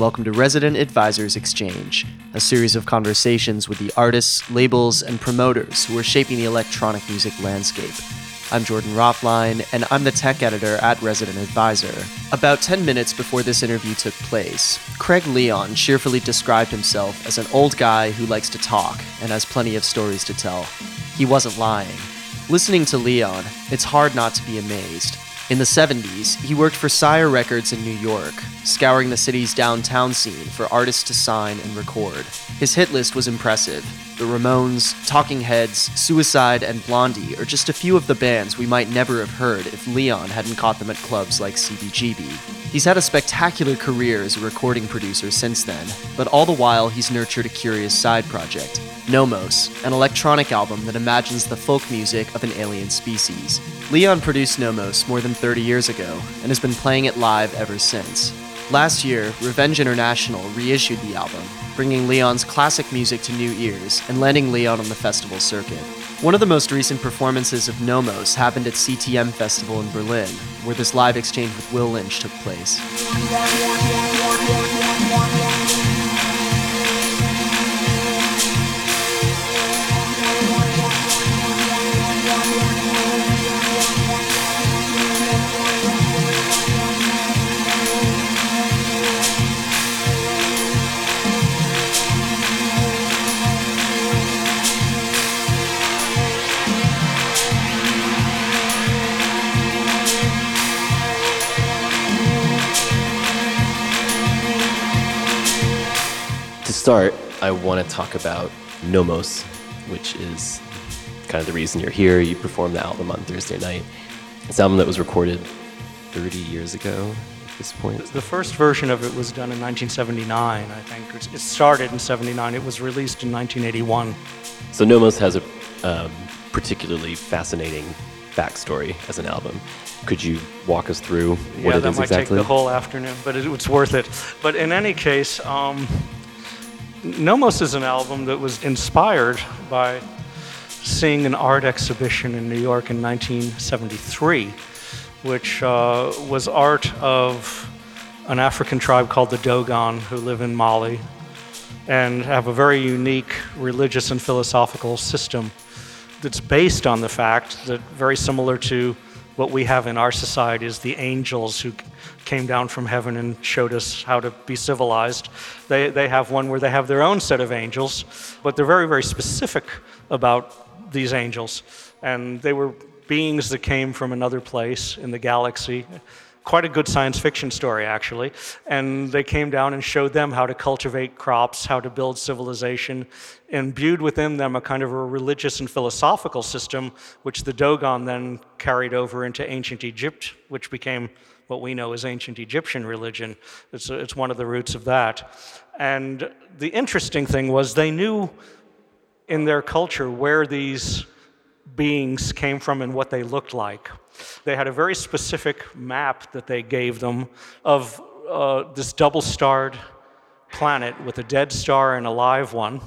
Welcome to Resident Advisors Exchange, a series of conversations with the artists, labels, and promoters who are shaping the electronic music landscape. I'm Jordan Rothlein, and I'm the tech editor at Resident Advisor. About 10 minutes before this interview took place, Craig Leon cheerfully described himself as an old guy who likes to talk and has plenty of stories to tell. He wasn't lying. Listening to Leon, it's hard not to be amazed. In the 70s, he worked for Sire Records in New York, scouring the city's downtown scene for artists to sign and record. His hit list was impressive. The Ramones, Talking Heads, Suicide, and Blondie are just a few of the bands we might never have heard if Leon hadn't caught them at clubs like CBGB. He's had a spectacular career as a recording producer since then, but all the while he's nurtured a curious side project Nommos, an electronic album that imagines the folk music of an alien species. Leon produced Nommos more than 30 years ago and has been playing it live ever since. Last year, Revenge International reissued the album, bringing Leon's classic music to new ears and landing Leon on the festival circuit. One of the most recent performances of Nommos happened at CTM Festival in Berlin, where this live exchange with Will Lynch took place. Start, I want to talk about Nommos, which is kind of the reason you're here. You performed the album on Thursday night. It's an album that was recorded 30 years ago at this point. The first version of it was done in 1979, I think. It started in 79. It was released in 1981. So Nommos has a um, particularly fascinating backstory as an album. Could you walk us through what yeah, it that is might take the whole afternoon, but it, it's worth it. But in any case, um, Nommos is an album that was inspired by seeing an art exhibition in New York in 1973, which uh, was art of an African tribe called the Dogon who live in Mali and have a very unique religious and philosophical system that's based on the fact that, very similar to what we have in our society, is the angels who came down from heaven and showed us how to be civilized. They, they have one where they have their own set of angels, but they're very, very specific about these angels. And they were beings that came from another place in the galaxy. Quite a good science fiction story, actually. And they came down and showed them how to cultivate crops, how to build civilization, imbued within them a kind of a religious and philosophical system, which the Dogon then carried over into ancient Egypt, which became what we know as ancient Egyptian religion. It's, it's one of the roots of that. And the interesting thing was they knew in their culture where these beings came from and what they looked like. They had a very specific map that they gave them of uh, this double starred planet with a dead star and a live one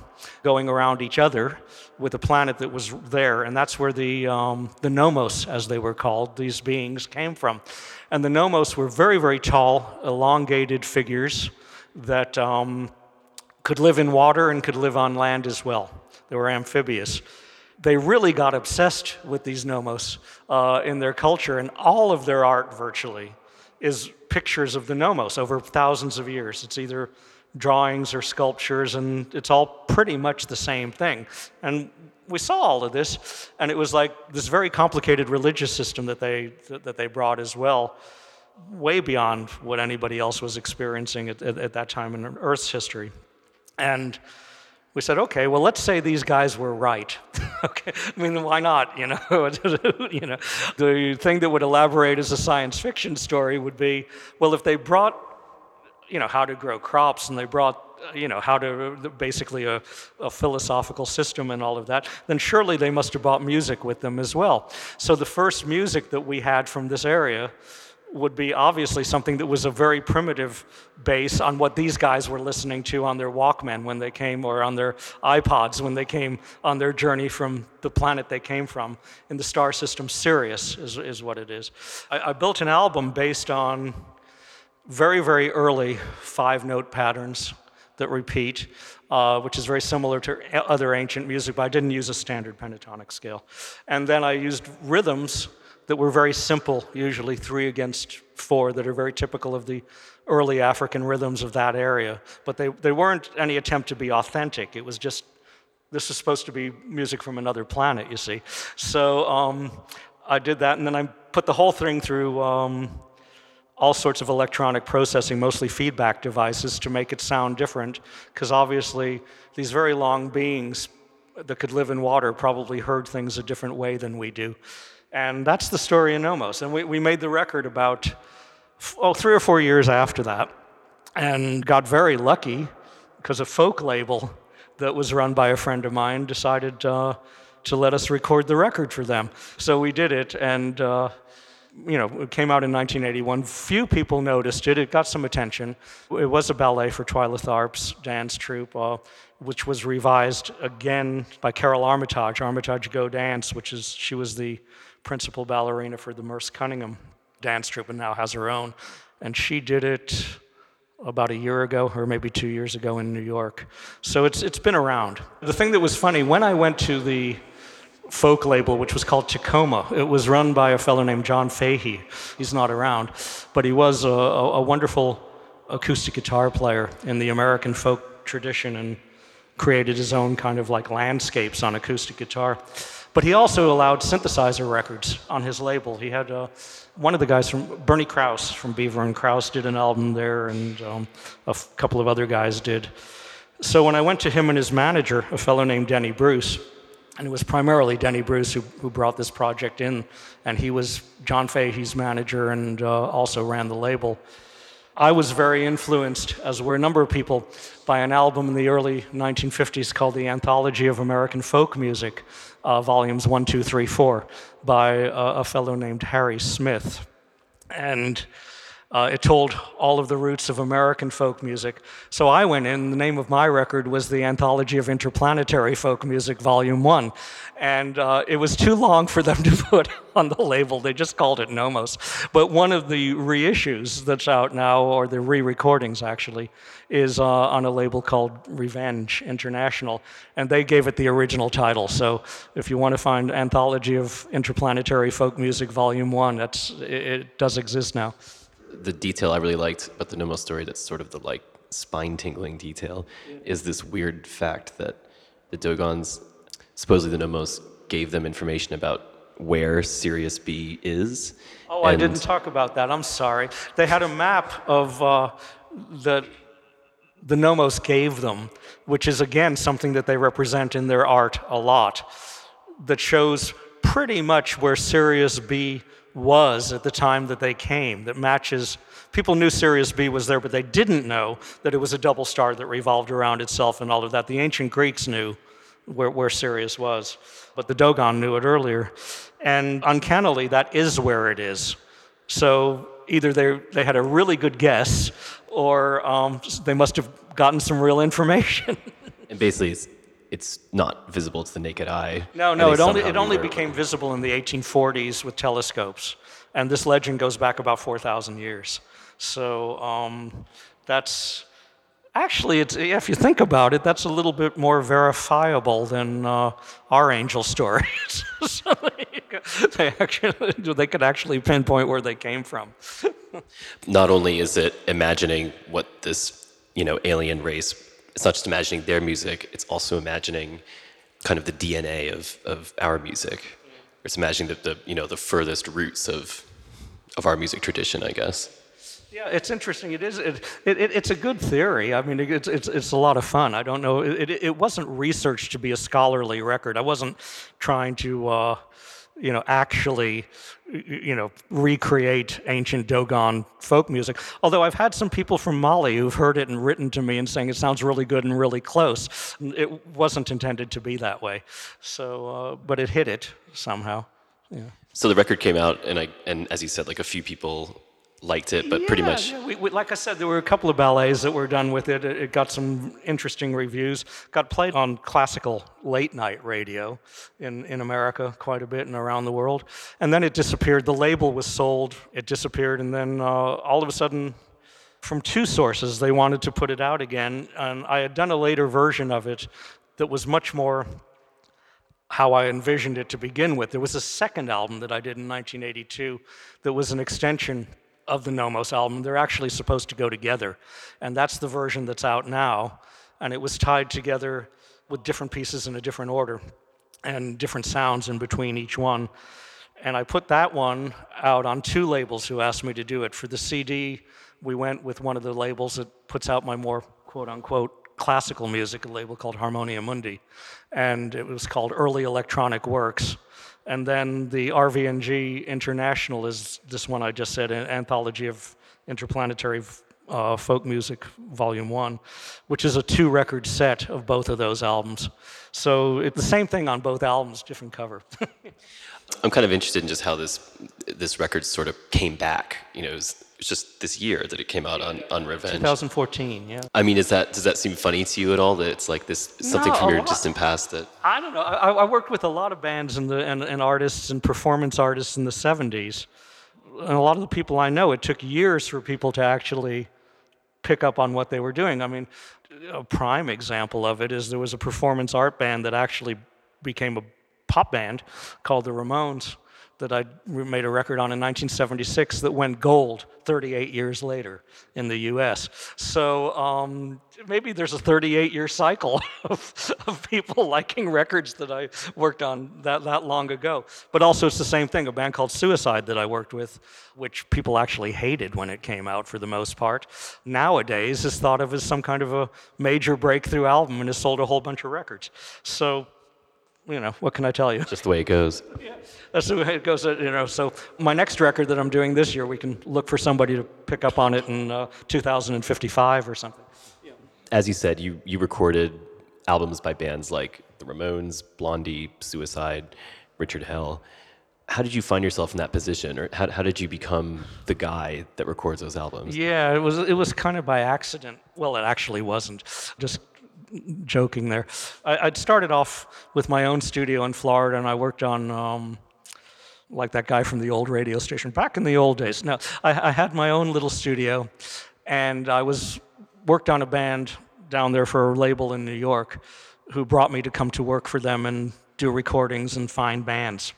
going around each other with a planet that was there. And that's where the, um, the nommos, as they were called, these beings came from. And the nommos were very, very tall, elongated figures that um, could live in water and could live on land as well. They were amphibious they really got obsessed with these nommos uh, in their culture, and all of their art virtually is pictures of the nommos over thousands of years. It's either drawings or sculptures, and it's all pretty much the same thing. And we saw all of this, and it was like this very complicated religious system that they that they brought as well, way beyond what anybody else was experiencing at, at, at that time in Earth's history. And we said, okay, well, let's say these guys were right. okay, I mean, why not? You know, you know, the thing that would elaborate as a science fiction story would be, well, if they brought, you know, how to grow crops and they brought, uh, you know, how to basically a, a philosophical system and all of that, then surely they must have brought music with them as well. So the first music that we had from this area would be obviously something that was a very primitive base on what these guys were listening to on their Walkman when they came, or on their iPods when they came on their journey from the planet they came from. In the star system, Sirius is, is what it is. I, I built an album based on very, very early five note patterns that repeat, uh, which is very similar to other ancient music, but I didn't use a standard pentatonic scale. And then I used rhythms that were very simple, usually three against four, that are very typical of the early African rhythms of that area. But they, they weren't any attempt to be authentic. It was just, this is supposed to be music from another planet, you see. So um, I did that, and then I put the whole thing through. Um, all sorts of electronic processing, mostly feedback devices, to make it sound different. Because obviously, these very long beings that could live in water probably heard things a different way than we do. And that's the story of Nommos. And we, we made the record about oh, three or four years after that, and got very lucky because a folk label that was run by a friend of mine decided uh, to let us record the record for them. So we did it, and uh, you know, it came out in 1981. Few people noticed it. It got some attention. It was a ballet for Twyla Tharp's dance troupe, uh, which was revised again by Karole Armitage, Armitage Go Dance, which is she was the principal ballerina for the Merce Cunningham dance troupe and now has her own. And she did it about a year ago, or maybe two years ago in New York. So it's it's been around. The thing that was funny when I went to the folk label, which was called Takoma. It was run by a fellow named John Fahey. He's not around, but he was a, a, wonderful acoustic guitar player in the American folk tradition and created his own kind of like landscapes on acoustic guitar. But he also allowed synthesizer records on his label. He had uh, one of the guys from Bernie Krause from Beaver and Krause did an album there, and um, a f- couple of other guys did. So when I went to him and his manager, a fellow named Denny Bruce, and it was primarily Denny Bruce who, who brought this project in, and he was John Fahey's manager and uh, also ran the label. I was very influenced, as were a number of people, by an album in the early 1950s called The Anthology of American Folk Music, uh, volumes one, two, three, four, by uh, a fellow named Harry Smith. And uh, it told all of the roots of American folk music. So I went in, the name of my record was the Anthology of Interplanetary Folk Music, Volume 1. And uh, it was too long for them to put on the label. They just called it Nommos. But one of the reissues that's out now, or the re recordings actually, is uh, on a label called Revenge International. And they gave it the original title. So if you want to find Anthology of Interplanetary Folk Music, Volume 1, that's, it, it does exist now the detail I really liked about the Nommos story that's sort of the like spine tingling detail is this weird fact that the Dogons, supposedly the Nommos, gave them information about where Sirius B is. Oh, I didn't talk about that. I'm sorry. They had a map of uh, that the Nommos gave them, which is again something that they represent in their art a lot, that shows pretty much where Sirius B was at the time that they came that matches. People knew Sirius B was there, but they didn't know that it was a double star that revolved around itself and all of that. The ancient Greeks knew where, where Sirius was, but the Dogon knew it earlier. And uncannily, that is where it is. So either they, they had a really good guess or um, they must have gotten some real information. and basically, it's not visible to the naked eye. No, no, it only, it only became visible in the 1840s with telescopes. And this legend goes back about 4,000 years. So um, that's actually, it's, if you think about it, that's a little bit more verifiable than uh, our angel stories. so they, they, actually, they could actually pinpoint where they came from. not only is it imagining what this you know alien race it's not just imagining their music, it's also imagining kind of the DNA of, of our music. It's imagining the, the, you know, the furthest roots of, of our music tradition, I guess. Yeah, it's interesting. It is. It, it, it's a good theory. I mean, it's, it's, it's a lot of fun. I don't know. It, it wasn't researched to be a scholarly record. I wasn't trying to, uh, you know, actually, you know, recreate ancient Dogon folk music. Although I've had some people from Mali who've heard it and written to me and saying it sounds really good and really close. It wasn't intended to be that way. So, uh, but it hit it somehow. Yeah. So the record came out, and I, and as you said, like a few people liked it, but yeah, pretty much. Yeah, we, we, like I said, there were a couple of ballets that were done with it. it. It got some interesting reviews. Got played on classical late night radio in, in America quite a bit and around the world. And then it disappeared. The label was sold, it disappeared, and then uh, all of a sudden, from two sources. They wanted to put it out again, and I had done a later version of it that was much more how I envisioned it to begin with. There was a second album that I did in 1982 that was an extension of the Nommos album. They're actually supposed to go together, and that's the version that's out now. And it was tied together with different pieces in a different order and different sounds in between each one. And I put that one out on two labels who asked me to do it. For the CD, we went with one of the labels that puts out my more quote unquote classical music, a label called Harmonia Mundi. And it was called Early Electronic Works. And then the RVNG International is this one I just said, an anthology of interplanetary uh, folk music, volume one, which is a two record set of both of those albums. So it's the same thing on both albums, different cover. I'm kind of interested in just how this this record sort of came back. You know, it was, was just this year that it came out on, on Revenge. 2014, yeah. I mean, is that does that seem funny to you at all? That it's like this something No, from your lot- distant past that I don't know. I, I worked with a lot of bands and, the, and, and artists and performance artists in the 70s. And a lot of the people I know, it took years for people to actually pick up on what they were doing. I mean, a prime example of it is there was a performance art band that actually became a pop band called the Ramones that I made a record on in 1976 that went gold 38 years later in the US. So um, maybe there's a 38 year cycle of, of people liking records that I worked on that, that long ago. But also, it's the same thing a band called Suicide that I worked with, which people actually hated when it came out for the most part, nowadays is thought of as some kind of a major breakthrough album and has sold a whole bunch of records. So, you know, what can I tell you? just the way it goes. yeah, That's the way it goes, uh, you know. So my next record that I'm doing this year, we can look for somebody to pick up on it in uh, 2055 or something. As you said, you you recorded albums by bands like the Ramones, Blondie, Suicide, Richard Hell. How did you find yourself in that position, or how, how did you become the guy that records those albums? Yeah, it was it was kind of by accident. Well, it actually wasn't. Just joking there. I, I'd started off with my own studio in Florida, and I worked on. Um, like that guy from the old radio station back in the old days. No, I, I had my own little studio, and I was worked on a band down there for a label in New York, who brought me to come to work for them and do recordings and find bands.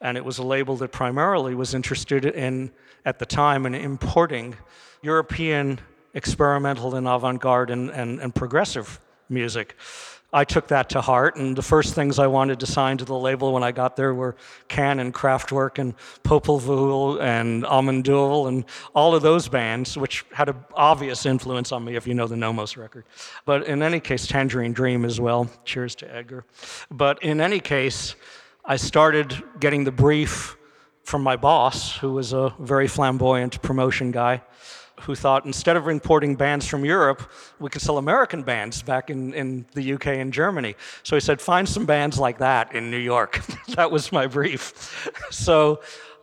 And it was a label that primarily was interested in, at the time, in importing European experimental and avant-garde and, and, and progressive music. I took that to heart, and the first things I wanted to sign to the label when I got there were Can and Kraftwerk and Popol Vuh and Amon Düül and all of those bands, which had an obvious influence on me if you know the Nommos record. But in any case, Tangerine Dream as well. Cheers to Edgar. But in any case, I started getting the brief from my boss, who was a very flamboyant promotion guy who thought instead of importing bands from Europe, we could sell American bands back in, in the UK and Germany. So he said, find some bands like that in New York. that was my brief. so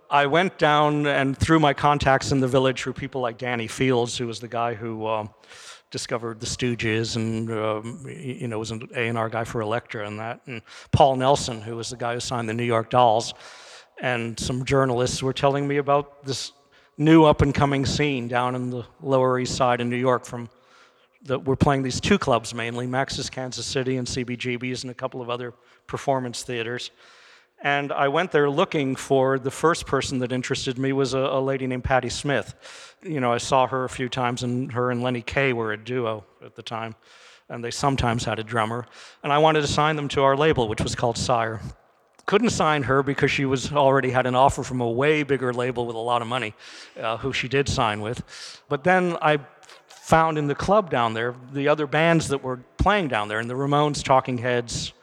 I went down and through my contacts in the village, through people like Danny Fields, who was the guy who um, discovered the Stooges and um, you know was an A&R guy for Elektra and that, and Paul Nelson, who was the guy who signed the New York Dolls, and some journalists were telling me about this new up and coming scene down in the Lower East Side in New York from that we're playing these two clubs mainly, Max's Kansas City and CBGB's and a couple of other performance theaters. And I went there looking for the first person that interested me was a, a lady named Patti Smith. You know, I saw her a few times, and her and Lenny Kaye were a duo at the time, and they sometimes had a drummer. And I wanted to sign them to our label, which was called Sire couldn't sign her because she was already had an offer from a way bigger label with a lot of money, uh, who she did sign with. But then I found in the club down there the other bands that were playing down there, and the Ramones, Talking Heads,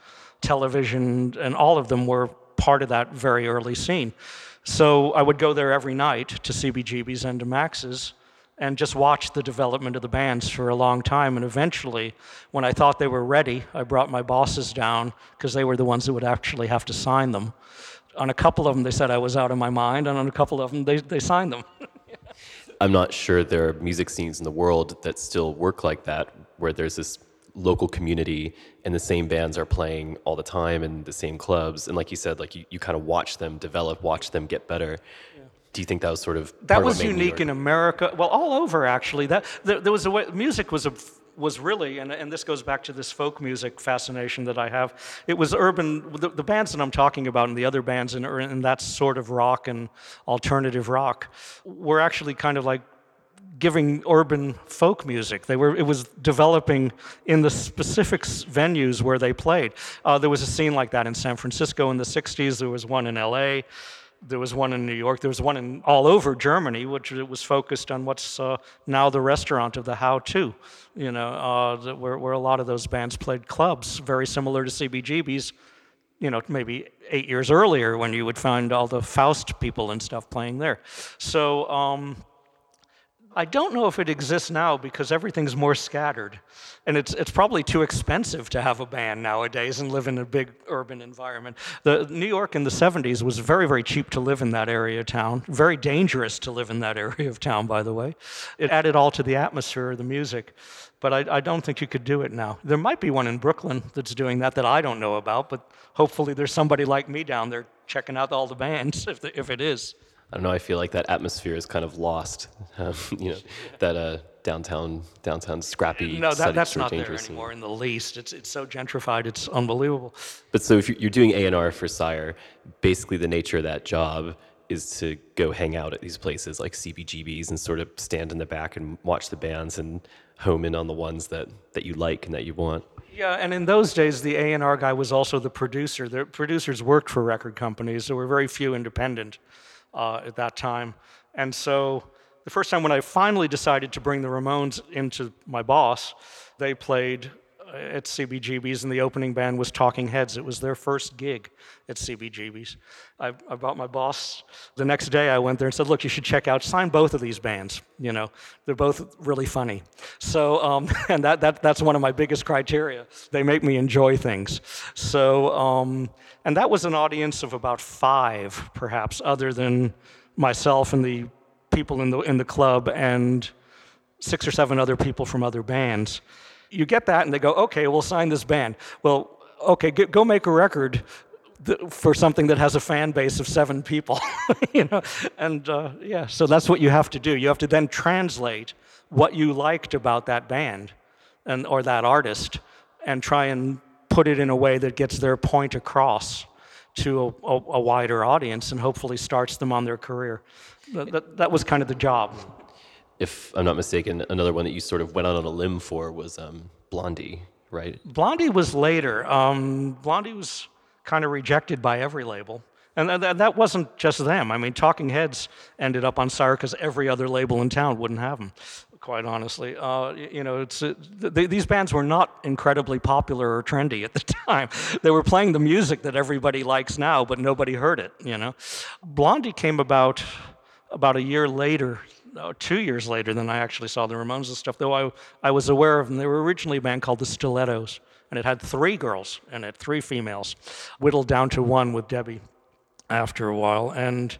Television, and all of them were part of that very early scene. So I would go there every night to CBGB's and to Max's and just watch the development of the bands for a long time. And eventually, when I thought they were ready, I brought my bosses down because they were the ones that would actually have to sign them. On a couple of them, they said I was out of my mind, and on a couple of them, they, they signed them. I'm not sure there are music scenes in the world that still work like that, where there's this local community and the same bands are playing all the time in the same clubs. And like you said, like you, you kind of watch them develop, watch them get better. Do you think that was sort of that of was New unique in America. Well, all over actually. That there, there was a way, music was a was really, and, and this goes back to this folk music fascination that I have. It was urban. The, the bands that I'm talking about and the other bands in, in that sort of rock and alternative rock were actually kind of like giving urban folk music. They were, it was developing in the specific venues where they played. Uh, there was a scene like that in San Francisco in the 60s. There was one in LA. There was one in New York. There was one in all over Germany, which was focused on what's uh, now the restaurant of the How To, you know, uh, where, where a lot of those bands played clubs, very similar to CBGB's you know, maybe eight years earlier when you would find all the Faust people and stuff playing there. So um, I don't know if it exists now because everything's more scattered. And it's, it's probably too expensive to have a band nowadays and live in a big urban environment. The, New York in the 70s was very, very cheap to live in that area of town. Very dangerous to live in that area of town, by the way. It added all to the atmosphere the music. But I, I don't think you could do it now. There might be one in Brooklyn that's doing that that I don't know about, but hopefully there's somebody like me down there checking out all the bands if, the, if it is. I don't know. I feel like that atmosphere is kind of lost. Um, you know, that uh, downtown, downtown scrappy. No, that, that's not there anymore in the least. It's, it's so gentrified, it's unbelievable. But so if you're you're doing A and R for Sire, basically the nature of that job is to go hang out at these places like CBGBs and sort of stand in the back and watch the bands and home in on the ones that, that you like and that you want. Yeah, and in those days, the A and R guy was also the producer. The producers worked for record companies. There were very few independent uh, at that time, and so the first time when I finally decided to bring the Ramones into my boss, they played at CBGB's, and the opening band was Talking Heads. It was their first gig at CBGB's. I, I brought my boss. The next day, I went there and said, "Look, you should check out, sign both of these bands. You know, they're both really funny." So, um, and that, that that's one of my biggest criteria. They make me enjoy things. So, um, and that was an audience of about five, perhaps, other than myself and the people in the in the club and six or seven other people from other bands. You get that, and they go, okay, we'll sign this band. Well, okay, go, make a record for something that has a fan base of seven people, you know, and uh, yeah, so that's what you have to do. You have to then translate what you liked about that band and or that artist, and try and put it in a way that gets their point across to a, a, a wider audience and hopefully starts them on their career. That, that, that was kind of the job. If I'm not mistaken, another one that you sort of went out on a limb for was um, Blondie, right? Blondie was later. Um, Blondie was kind of rejected by every label. And th- th- that wasn't just them. I mean, Talking Heads ended up on Sire because every other label in town wouldn't have them, quite honestly. Uh, you know, it's, uh, th- these bands were not incredibly popular or trendy at the time. They were playing the music that everybody likes now, but nobody heard it, you know. Blondie came about about a year later, two years later than I actually saw the Ramones and stuff, though I, I was aware of them. They were originally a band called the Stilettos, and it had three girls in it, three females, whittled down to one with Debbie after a while. And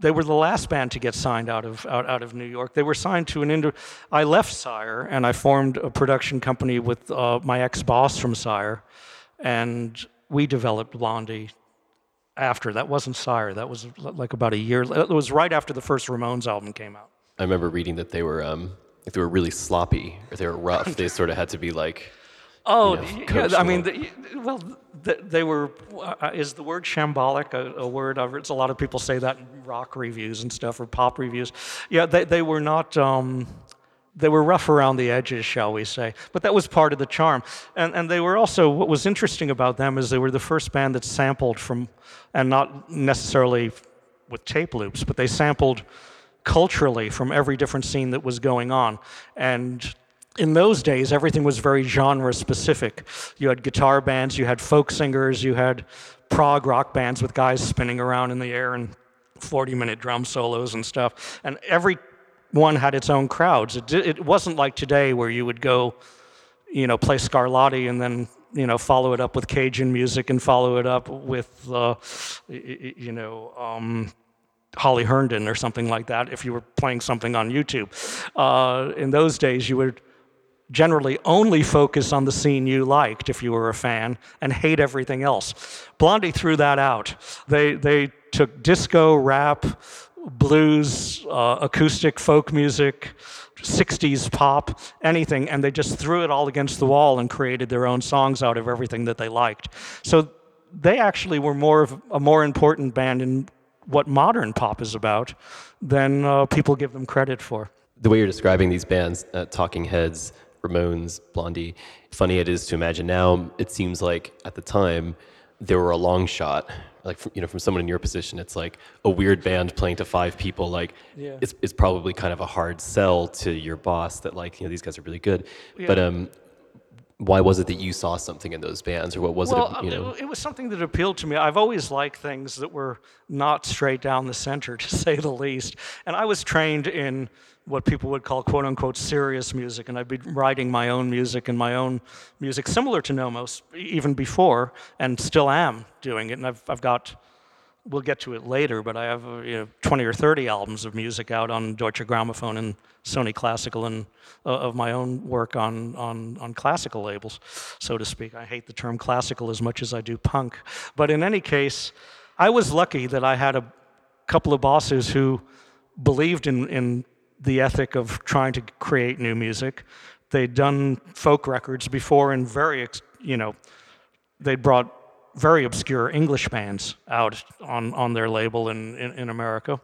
they were the last band to get signed out of out, out of New York. They were signed to an Indo. I left Sire and I formed a production company with uh, my ex-boss from Sire, and we developed Blondie after. That wasn't Sire. That was like about a year. It was right after the first Ramones album came out. I remember reading that they were um, if they were really sloppy or they were rough, they sort of had to be like Oh, know, yeah, I mean, the, well, the, they were. Uh, is the word shambolic a, a word? I've heard a lot of people say that in rock reviews and stuff or pop reviews. Yeah, they, they were not. Um, they were rough around the edges, shall we say? But that was part of the charm. And and they were also. What was interesting about them is they were the first band that sampled from, and not necessarily with tape loops, but they sampled culturally from every different scene that was going on. And in those days, everything was very genre specific. You had guitar bands, you had folk singers, you had prog rock bands with guys spinning around in the air and 40 minute drum solos and stuff. And every one had its own crowds. It, it wasn't like today where you would go, you know, play Scarlatti and then, you know, follow it up with Cajun music and follow it up with, uh, you know, um, Holly Herndon or something like that if you were playing something on YouTube. Uh, in those days, you would generally only focus on the scene you liked if you were a fan and hate everything else. Blondie threw that out. They, they took disco, rap, blues, uh, acoustic folk music, 60s pop, anything, and they just threw it all against the wall and created their own songs out of everything that they liked. So they actually were more of a more important band in what modern pop is about than uh, people give them credit for. The way you're describing these bands, uh, Talking Heads, Ramones, Blondie, funny it is to imagine now, it seems like at the time they were a long shot. Like from, you know, from someone in your position, it's like a weird band playing to five people. Like, Yeah. it's, it's probably kind of a hard sell to your boss that like you know these guys are really good. But um, why was it that you saw something in those bands, or what was well, it? You know, it, it was something that appealed to me. I've always liked things that were not straight down the center, to say the least. And I was trained in what people would call "quote unquote" serious music, and I'd been writing my own music and my own music similar to Nommos even before, and still am doing it. And I've I've got. We'll get to it later, but I have uh, you know, 20 or 30 albums of music out on Deutsche Grammophon and Sony Classical, and uh, of my own work on, on, on classical labels, so to speak. I hate the term classical as much as I do punk. But in any case, I was lucky that I had a couple of bosses who believed in, in the ethic of trying to create new music. They'd done folk records before and very, you know, they'd brought very obscure English bands out on, on their label in, in, in America.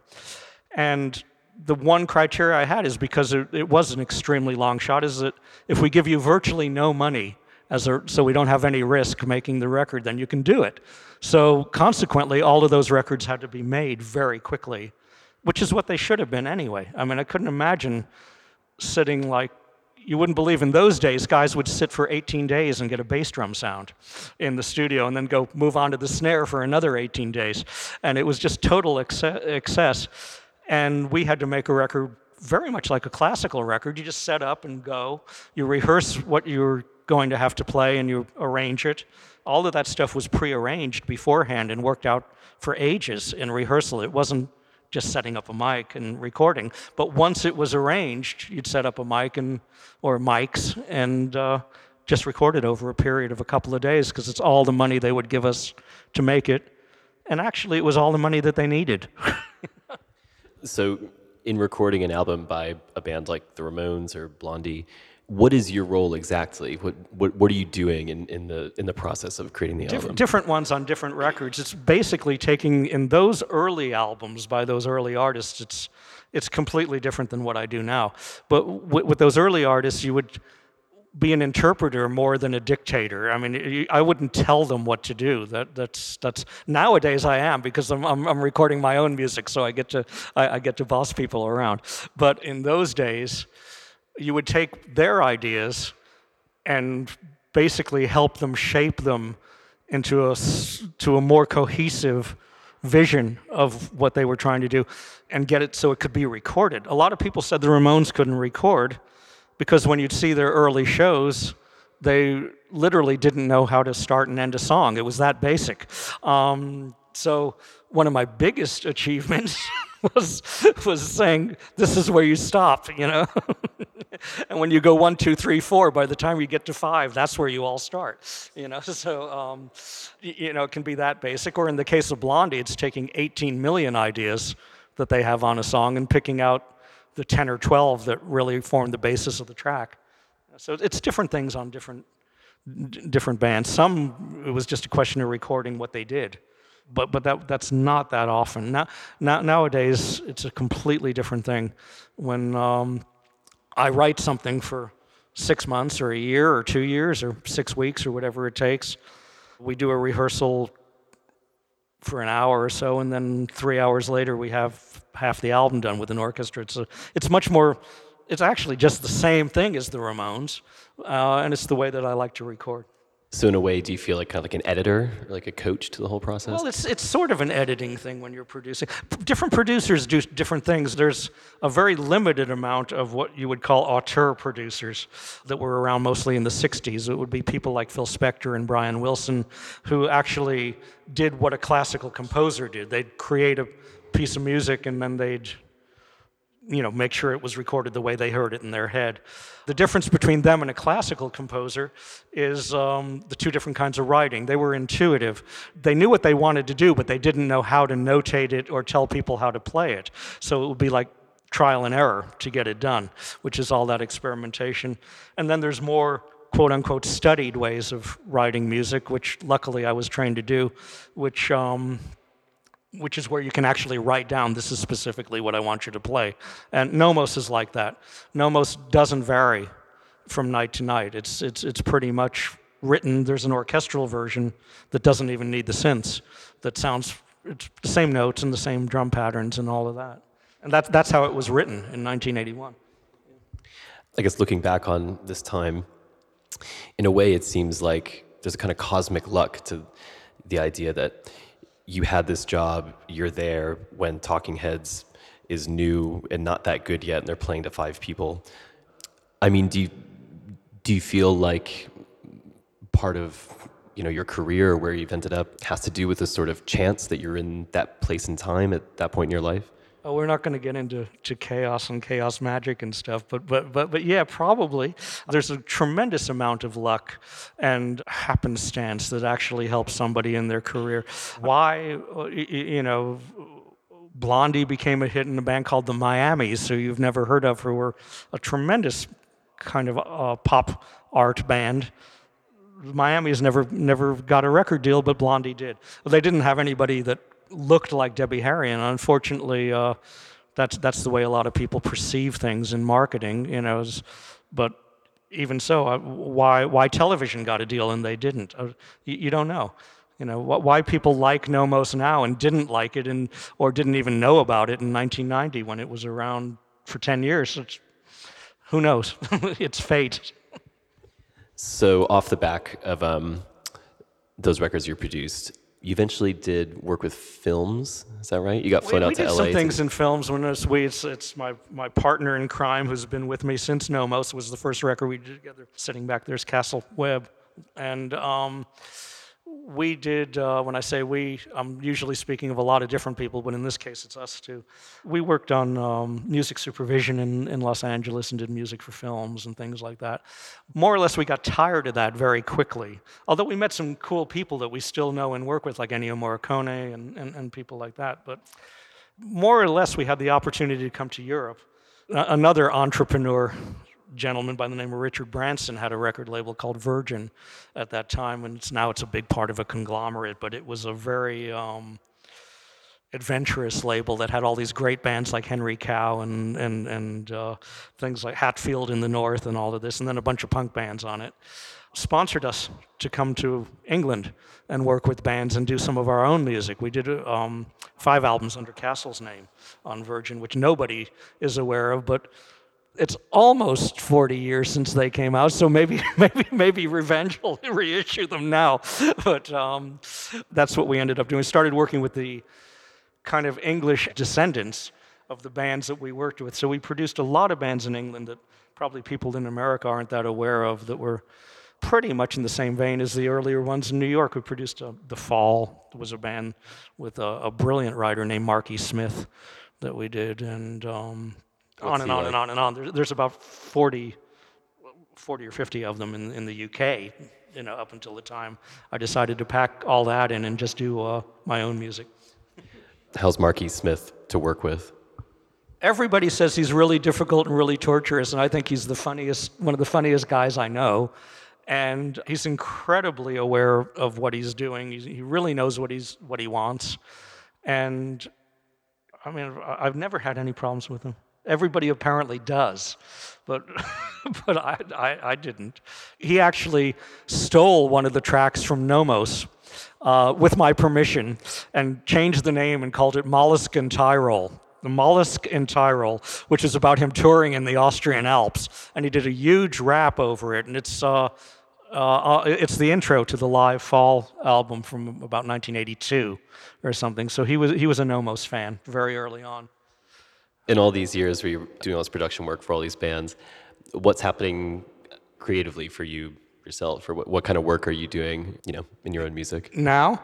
And the one criteria I had is because it, it was an extremely long shot, is that if we give you virtually no money, as a, so we don't have any risk making the record, then you can do it. So consequently, all of those records had to be made very quickly, which is what they should have been anyway. I mean, I couldn't imagine sitting like you wouldn't believe in those days guys would sit for 18 days and get a bass drum sound in the studio and then go move on to the snare for another 18 days. And it was just total excess. And we had to make a record very much like a classical record. You just set up and go. You rehearse what you're going to have to play and you arrange it. All of that stuff was prearranged beforehand and worked out for ages in rehearsal. It wasn't just setting up a mic and recording. But once it was arranged, you'd set up a mic and or mics and uh, just record it over a period of a couple of days because it's all the money they would give us to make it. And actually, it was all the money that they needed. So, in recording an album by a band like the Ramones or Blondie, what is your role exactly? What what, what are you doing in, in the in the process of creating the Diff- album? different ones on different records. It's basically taking in those early albums by those early artists. It's it's completely different than what I do now. But w- with those early artists, you would be an interpreter more than a dictator. I mean, I wouldn't tell them what to do. That that's that's nowadays I am because I'm I'm, I'm recording my own music, so I get to I, I get to boss people around. But in those days, you would take their ideas and basically help them shape them into a to a more cohesive vision of what they were trying to do and get it so it could be recorded. A lot of people said the Ramones couldn't record because when you'd see their early shows, they literally didn't know how to start and end a song. It was that basic. Um, so one of my biggest achievements was was saying this is where you stop, you know. and when you go one, two, three, four, by the time you get to five, that's where you all start, you know. So um, you know, it can be that basic. Or in the case of Blondie, it's taking 18 million ideas that they have on a song and picking out the 10 or 12 that really form the basis of the track. So it's different things on different different bands. Some it was just a question of recording what they did, but but that that's not that often. Now, now nowadays it's a completely different thing. When um, I write something for six months or a year or two years or six weeks or whatever it takes, we do a rehearsal for an hour or so, and then three hours later we have half the album done with an orchestra. It's a, it's much more. It's actually just the same thing as the Ramones, uh, and it's the way that I like to record. So, in a way, do you feel like kind of like an editor, or like a coach to the whole process? Well, it's it's sort of an editing thing when you're producing. Different producers do different things. There's a very limited amount of what you would call auteur producers that were around mostly in the '60s. It would be people like Phil Spector and Brian Wilson, who actually did what a classical composer did. They'd create a piece of music and then they'd you know, make sure it was recorded the way they heard it in their head. The difference between them and a classical composer is um, the two different kinds of writing. They were intuitive. They knew what they wanted to do, but they didn't know how to notate it or tell people how to play it. So it would be like trial and error to get it done, which is all that experimentation. And then there's more quote unquote studied ways of writing music, which luckily I was trained to do, which um, which is where you can actually write down this is specifically what I want you to play. And Nommos is like that. Nommos doesn't vary from night to night. It's it's it's pretty much written. There's an orchestral version that doesn't even need the synths. That sounds it's the same notes and the same drum patterns and all of that. And that's that's how it was written in 1981. I guess looking back on this time, in a way, it seems like there's a kind of cosmic luck to the idea that you had this job, you're there when Talking Heads is new and not that good yet, and they're playing to five people. I mean, do you, do you feel like part of you know your career or where you've ended up has to do with this sort of chance that you're in that place and time at that point in your life? Oh, we're not going to get into to chaos and chaos magic and stuff, but but but but yeah, probably there's a tremendous amount of luck and happenstance that actually helps somebody in their career. Why, you know, Blondie became a hit in a band called the Miamis, who you've never heard of, who were a tremendous kind of uh, pop art band. Miami's never never got a record deal, but Blondie did. They didn't have anybody that looked like Debbie Harry, and unfortunately, uh, that's that's the way a lot of people perceive things in marketing. You know, but even so, uh, why why television got a deal and they didn't? Uh, you, you, don't know. You know why people like Nommos now and didn't like it and or didn't even know about it in 1990 when it was around for 10 years. It's, who knows? it's fate. So off the back of um, those records you produced, you eventually did work with films. Is that right? You got flown we, out we to did LA. some things in films. When it's, we, it's, it's my my partner in crime who's been with me since Nommos was the first record we did together. Sitting back there's Cassell Webb, and um, we did, uh, when I say we, I'm usually speaking of a lot of different people, but in this case it's us too. We worked on um, music supervision in, in Los Angeles and did music for films and things like that. More or less, we got tired of that very quickly. Although we met some cool people that we still know and work with, like Ennio Morricone and, and, and people like that. But more or less, we had the opportunity to come to Europe. Another entrepreneur gentleman by the name of Richard Branson had a record label called Virgin at that time, and it's now it's a big part of a conglomerate. But it was a very um, adventurous label that had all these great bands like Henry Cow and and and uh, things like Hatfield in the North and all of this, and then a bunch of punk bands on it. Sponsored us to come to England and work with bands and do some of our own music. We did um, five albums under Cassell's name on Virgin, which nobody is aware of, but it's almost 40 years since they came out, so maybe maybe maybe Revenge will reissue them now. But um, that's what we ended up doing. We started working with the kind of English descendants of the bands that we worked with. So we produced a lot of bands in England that probably people in America aren't that aware of that were pretty much in the same vein as the earlier ones in New York. We produced a, uh, The Fall was a band with a, a, brilliant writer named Marky Smith that we did, and um, on and on like? and on and on. There's, there's about 40, 40 or 50 of them in, in the UK, you know, up until the time I decided to pack all that in and just do uh, my own music. How's Marky Smith to work with? Everybody says he's really difficult and really torturous, and I think he's the funniest, one of the funniest guys I know. And he's incredibly aware of what he's doing. He's, he really knows what he's what he wants, and I mean, I've never had any problems with him. Everybody apparently does, but, but I, I, I, didn't. He actually stole one of the tracks from Nommos uh, with my permission and changed the name and called it Mollusc in Tyrol. The Mollusc in Tyrol, which is about him touring in the Austrian Alps. And he did a huge rap over it, and it's, uh, uh, it's the intro to the live Fall album from about 1982 or something. So he was, he was a Nommos fan very early on in all these years where you're doing all this production work for all these bands, what's happening creatively for you yourself, or what, what kind of work are you doing, you know, in your own music now?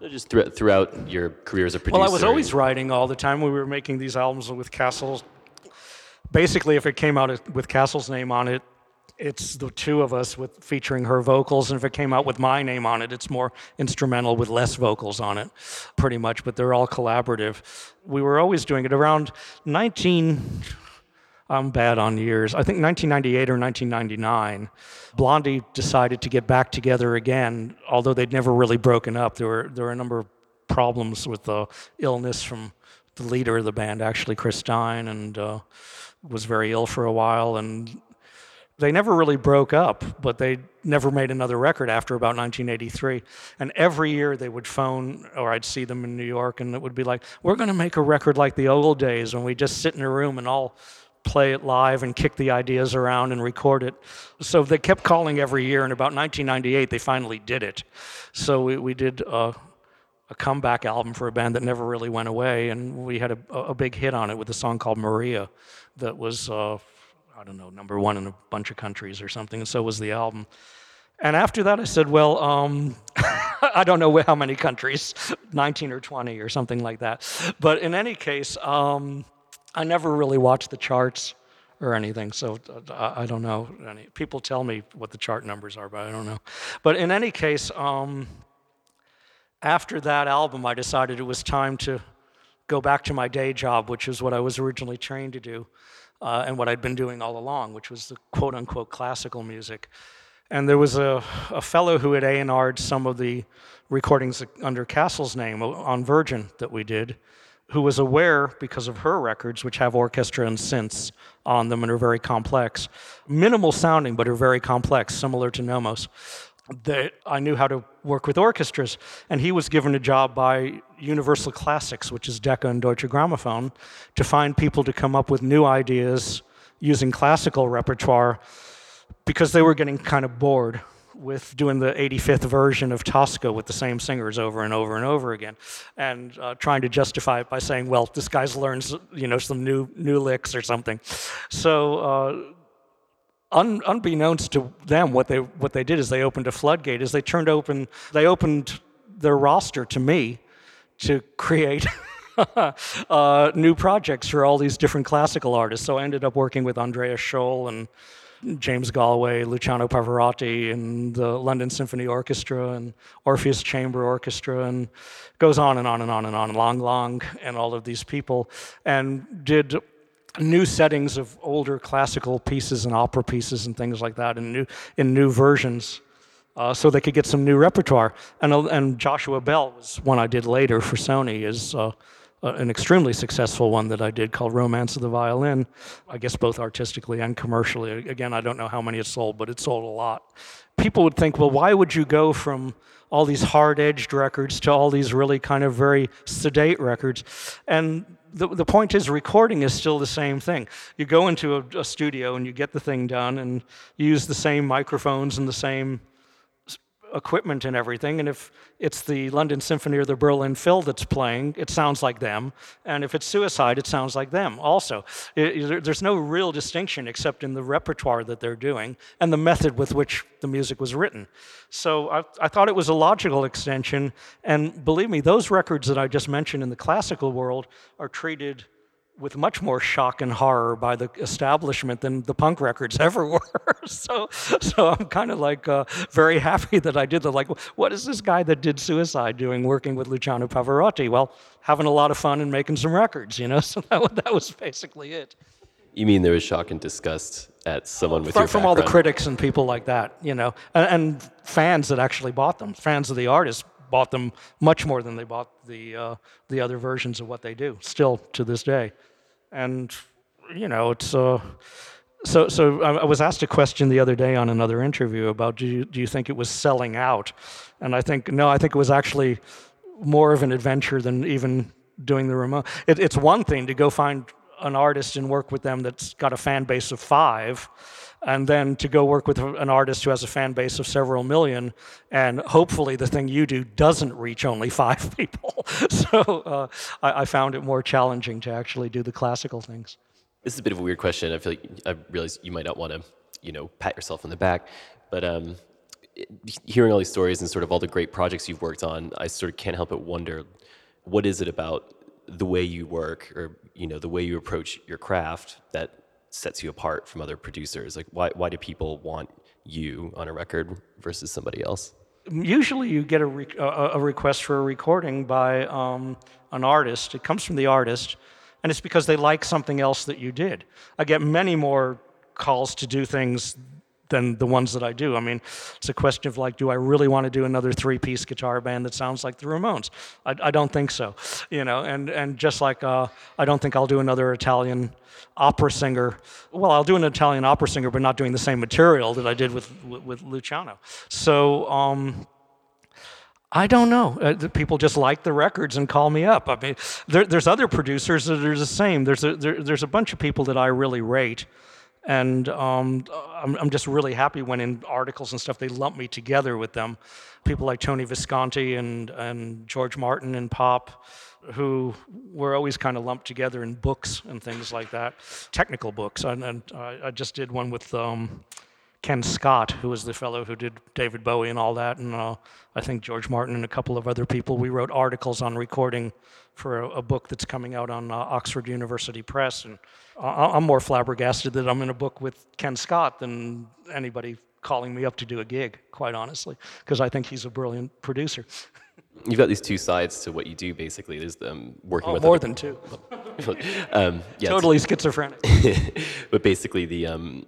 Just throughout your career as a producer. Well, I was always writing all the time. when We were making these albums with Cassell basically, if it came out with Cassell's name on it, it's the two of us with featuring her vocals and if it came out with my name on it it's more instrumental with less vocals on it pretty much but they're all collaborative. We were always doing it around 19 i'm bad on years i think 1998 or 1999 blondie decided to get back together again although they'd never really broken up. There were there were a number of problems with the illness from the leader of the band actually chris stein and uh, was very ill for a while and they never really broke up, but they never made another record after about 1983. And every year they would phone, or I'd see them in New York, and it would be like, We're going to make a record like the old days when we just sit in a room and all play it live and kick the ideas around and record it. So they kept calling every year, and about 1998 they finally did it. So we, we did a, a comeback album for a band that never really went away, and we had a, a big hit on it with a song called Maria that was. Uh, I don't know, number one in a bunch of countries or something, and so was the album. And after that, I said, well, um, I don't know how many countries, 19 or 20 or something like that. But in any case, um, I never really watched the charts or anything, so uh, I don't know. People tell me what the chart numbers are, but I don't know. But in any case, um, after that album, I decided it was time to go back to my day job, which is what I was originally trained to do uh, and what I'd been doing all along, which was the quote unquote classical music. And there was a, a fellow who had A&R'd some of the recordings under Cassell's name on Virgin that we did, who was aware, because of her records, which have orchestra and synths on them and are very complex, minimal sounding, but are very complex, similar to Nommos, that I knew how to work with orchestras. And he was given a job by Universal Classics, which is Decca and Deutsche Grammophon, to find people to come up with new ideas using classical repertoire because they were getting kind of bored with doing the 85th version of Tosca with the same singers over and over and over again, and uh, trying to justify it by saying, "Well, this guy's learned, you know, some new new licks or something." So uh, Un, unbeknownst to them, what they what they did is they opened a floodgate. Is they turned open they opened their roster to me to create uh, new projects for all these different classical artists. So I ended up working with Andreas Scholl and James Galway, Luciano Pavarotti, and the London Symphony Orchestra and Orpheus Chamber Orchestra, and goes on and on and on and on. Lang Lang and all of these people, and did new settings of older classical pieces and opera pieces and things like that in new, in new versions uh, so they could get some new repertoire. And, uh, and Joshua Bell was one I did later for Sony, is uh, an extremely successful one that I did called Romance of the Violin, I guess both artistically and commercially. Again, I don't know how many it sold, but it sold a lot. People would think, well, why would you go from all these hard edged records to all these really kind of very sedate records? And the, the point is recording is still the same thing. You go into a, a, studio and you get the thing done and use the same microphones and the same equipment and everything and if it's the london symphony or the berlin phil that's playing it sounds like them and if it's suicide it sounds like them also it, there's no real distinction except in the repertoire that they're doing and the method with which the music was written so I, I thought it was a logical extension. And believe me, those records that I just mentioned in the classical world are treated with much more shock and horror by the establishment than the punk records ever were. so, so I'm kind of like uh, very happy that I did the like. What is this guy that did Suicide doing, working with Luciano Pavarotti? Well, having a lot of fun and making some records, you know. So that, that was basically it. You mean there was shock and disgust at someone with from, your from all the critics and people like that, you know, and, and, fans that actually bought them, fans of the artist bought them much more than they bought the uh, the other versions of what they do, still to this day, and you know, it's. Uh, so, so I was asked a question the other day on another interview about do you, do you think it was selling out? And I think no, I think it was actually more of an adventure than even doing the remote. It, it's one thing to go find an artist and work with them that's got a fan base of five, and then to go work with an artist who has a fan base of several million, and hopefully the thing you do doesn't reach only five people. so uh, I, I, found it more challenging to actually do the classical things. This is a bit of a weird question. I feel like I realize you might not want to, you know, pat yourself on the back, but um, hearing all these stories and sort of all the great projects you've worked on, I sort of can't help but wonder, what is it about the way you work or you know the way you approach your craft that sets you apart from other producers? Like, why, why do people want you on a record versus somebody else? Usually, you get a, re- a, request for a recording by um, an artist. It comes from the artist, and it's because they like something else that you did. I get many more calls to do things than the ones that I do. I mean, it's a question of like, do I really want to do another three-piece guitar band that sounds like the Ramones? I, I don't think so, you know. And and just like uh, I don't think I'll do another Italian opera singer. Well, I'll do an Italian opera singer, but not doing the same material that I did with with, with Luciano. So. Um, I don't know. Uh, people just like the records and call me up. I mean, there, there's other producers that are the same. There's a, there, there's a bunch of people that I really rate and um, I'm, I'm, just really happy when in articles and stuff they lump me together with them. People like Tony Visconti and, and George Martin and Pop, who were always kind of lumped together in books and things like that, technical books. And, and I just did one with um, Ken Scott, who was the fellow who did David Bowie and all that, and uh, I think George Martin and a couple of other people. We wrote articles on recording for a, a book that's coming out on uh, Oxford University Press, and I, I'm more flabbergasted that I'm in a book with Ken Scott than anybody calling me up to do a gig, quite honestly, because I think he's a brilliant producer. You've got these two sides to what you do, basically. There's um, working oh, with more than two. um, yeah, totally schizophrenic. but basically, the um,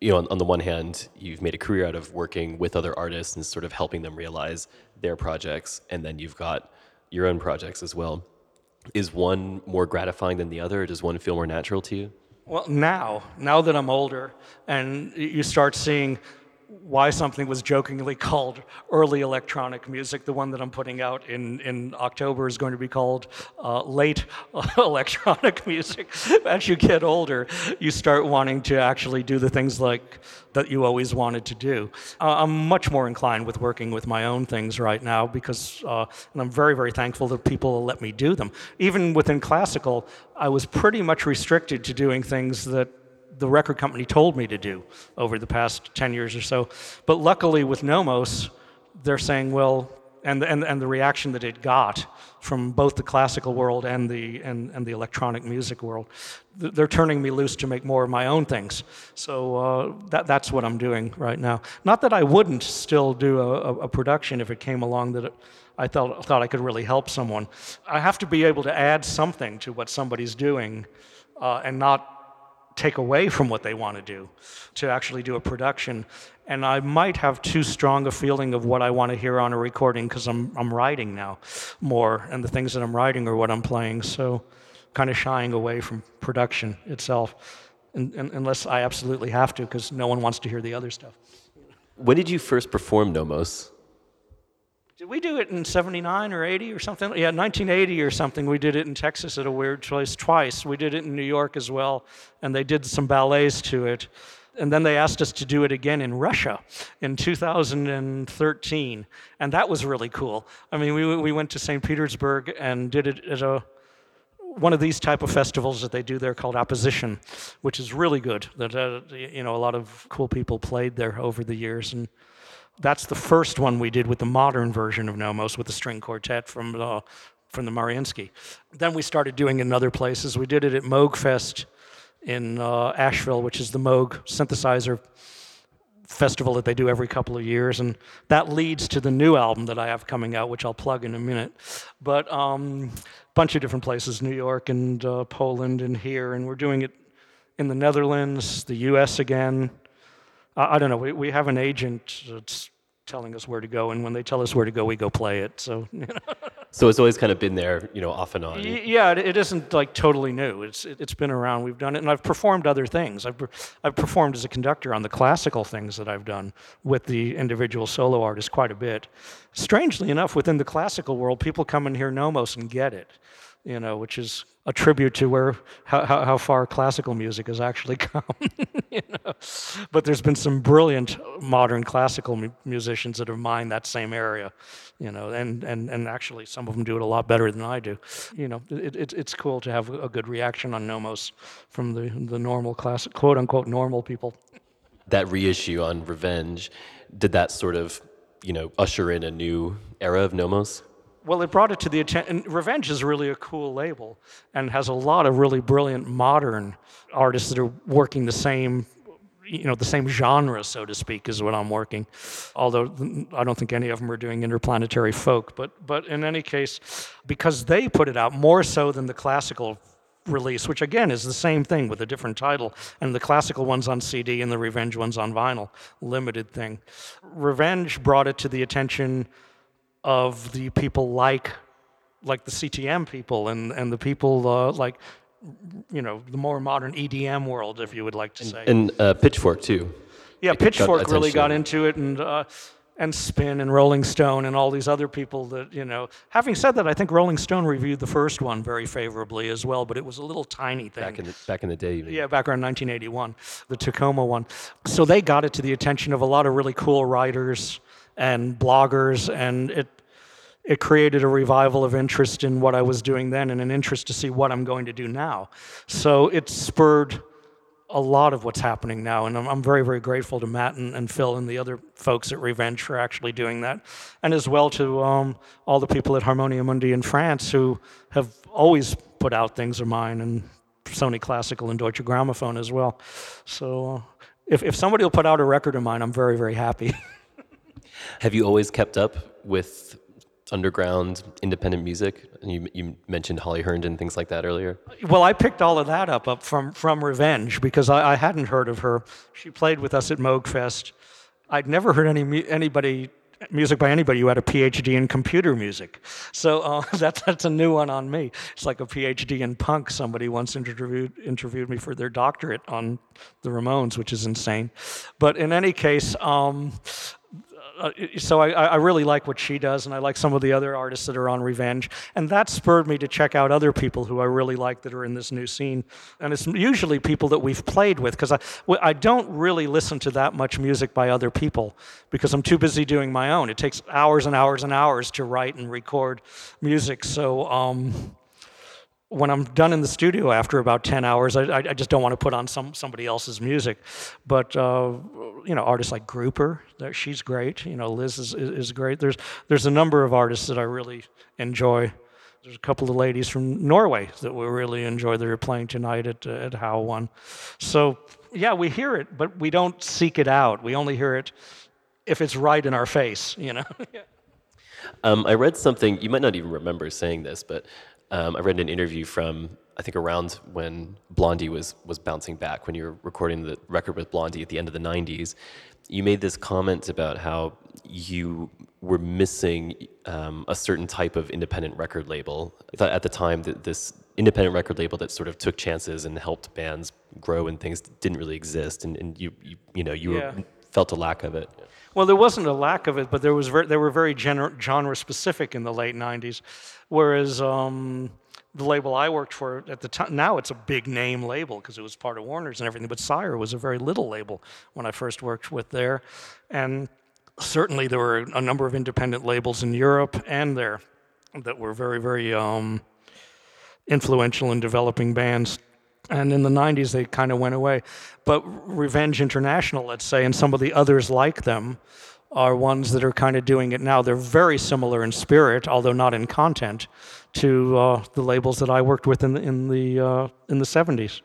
you know, on, on, the one hand, you've made a career out of working with other artists and sort of helping them realize their projects, and then you've got your own projects as well. Is one more gratifying than the other, does one feel more natural to you? Well, now, now that I'm older, and you start seeing why something was jokingly called early electronic music. The one that I'm putting out in, in October is going to be called uh, late electronic music. As you get older, you start wanting to actually do the things like that you always wanted to do. Uh, I'm much more inclined with working with my own things right now because, uh, and I'm very, very thankful that people let me do them. Even within classical, I was pretty much restricted to doing things that the record company told me to do over the past 10 years or so. But luckily with Nommos, they're saying, well, and, and, and the reaction that it got from both the classical world and the, and, and the electronic music world, they're turning me loose to make more of my own things. So uh, that, that's what I'm doing right now. Not that I wouldn't still do a, a production if it came along that I thought, thought I could really help someone. I have to be able to add something to what somebody's doing uh, and not take away from what they want to do to actually do a production. And I might have too strong a feeling of what I want to hear on a recording because I'm, I'm writing now more, and the things that I'm writing are what I'm playing. So, kind of shying away from production itself, and, and, unless I absolutely have to because no one wants to hear the other stuff. When did you first perform Nommos? Did we do it in 79 or 80 or something? Yeah, 1980 or something. We did it in Texas at a weird place twice. We did it in New York as well, and they did some ballets to it. And then they asked us to do it again in Russia in 2013, and that was really cool. I mean, we, we went to St. Petersburg and did it at a one of these type of festivals that they do there called Opposition, which is really good. That uh, you know a lot of cool people played there over the years, and that's the first one we did with the modern version of Nommos with the string quartet from the, from the Mariinsky. Then we started doing it in other places. We did it at Moogfest in uh, Asheville, which is the Moog synthesizer festival that they do every couple of years, and that leads to the new album that I have coming out, which I'll plug in a minute. But a um, bunch of different places, New York and uh, Poland and here, and we're doing it in the Netherlands, the U.S. again, I, I don't know. We, we have an agent that's telling us where to go, and when they tell us where to go, we go play it. So, you know. so it's always kind of been there, you know, off and on. Yeah, it, it isn't like totally new. It's it, has been around. We've done it, and I've performed other things. I've I've performed as a conductor on the classical things that I've done with the individual solo artists quite a bit. Strangely enough, within the classical world, people come and hear Nommos and get it you know, which is a tribute to where how, how far classical music has actually come. you know? But there's been some brilliant modern classical mu- musicians that have mined that same area, you know, and, and, and actually some of them do it a lot better than I do. You know, it, it, it's cool to have a good reaction on Nommos from the, the normal classic, quote unquote, normal people. That reissue on Revenge, did that sort of, you know, usher in a new era of Nommos? Well, it brought it to the attention. Revenge is really a cool label and has a lot of really brilliant modern artists that are working the same, you know, the same genre, so to speak, is what I'm working. Although I don't think any of them are doing interplanetary folk. But, but in any case, because they put it out more so than the classical release, which again is the same thing with a different title, and the classical one's on CD and the Revenge one's on vinyl, limited thing. Revenge brought it to the attention of the people like like the CTM people and, and the people uh, like you know the more modern EDM world, if you would like to say. And uh, Pitchfork too. Yeah, It got Pitchfork really got into it, and uh, and Spin and Rolling Stone and all these other people that you know. Having said that, I think Rolling Stone reviewed the first one very favorably as well, but it was a little tiny thing. Back in the, back in the day. Even. Yeah, back around 1981, the Takoma one. So they got it to the attention of a lot of really cool writers and bloggers, and it it created a revival of interest in what I was doing then and an interest to see what I'm going to do now. So it spurred a lot of what's happening now, and I'm, I'm very, very grateful to Matt and, and Phil and the other folks at Revenge for actually doing that, and as well to um, all the people at Harmonia Mundi in France who have always put out things of mine, and Sony Classical and Deutsche Grammophon as well. So uh, if, if somebody will put out a record of mine, I'm very, very happy. Have you always kept up with underground independent music? You, you mentioned Holly Herndon, things like that earlier. Well, I picked all of that up, up from, from Revenge because I, I hadn't heard of her. She played with us at Moogfest. I'd never heard any anybody music by anybody who had a PhD in computer music. So uh, that's that's a new one on me. It's like a PhD in punk. Somebody once interviewed interviewed me for their doctorate on the Ramones, which is insane. But in any case. Um, uh, so I, I really like what she does, and I like some of the other artists that are on Revenge, and that spurred me to check out other people who I really like that are in this new scene, and it's usually people that we've played with because I, I don't really listen to that much music by other people because I'm too busy doing my own. It takes hours and hours and hours to write and record music, so. Um, when I'm done in the studio after about 10 hours, I, I just don't want to put on some, somebody else's music. But, uh, you know, artists like Grouper, she's great. You know, Liz is, is, is great. There's, there's a number of artists that I really enjoy. There's a couple of ladies from Norway that we really enjoy that are playing tonight at, uh, at How One. So, yeah, we hear it, but we don't seek it out. We only hear it if it's right in our face, you know? Um, I read something, you might not even remember saying this, but um, I read an interview from, I think, around when Blondie was, was bouncing back, when you were recording the record with Blondie at the end of the 90s. You made this comment about how you were missing um, a certain type of independent record label. I thought at the time that this independent record label that sort of took chances and helped bands grow and things didn't really exist, and, and you, you, you know, you Yeah. were, felt a lack of it. Well, there wasn't a lack of it, but there was ver- they were very gener- genre specific in the late '90s, whereas um, the label I worked for at the time now it's a big name label because it was part of Warner's and everything. But Sire was a very little label when I first worked with there, and certainly there were a number of independent labels in Europe and there that were very very um, influential in developing bands. And in the 90s, they kind of went away. But Revenge International, let's say, and some of the others like them are ones that are kind of doing it now. They're very similar in spirit, although not in content, to uh, the labels that I worked with in the, in the, uh, in the 70s.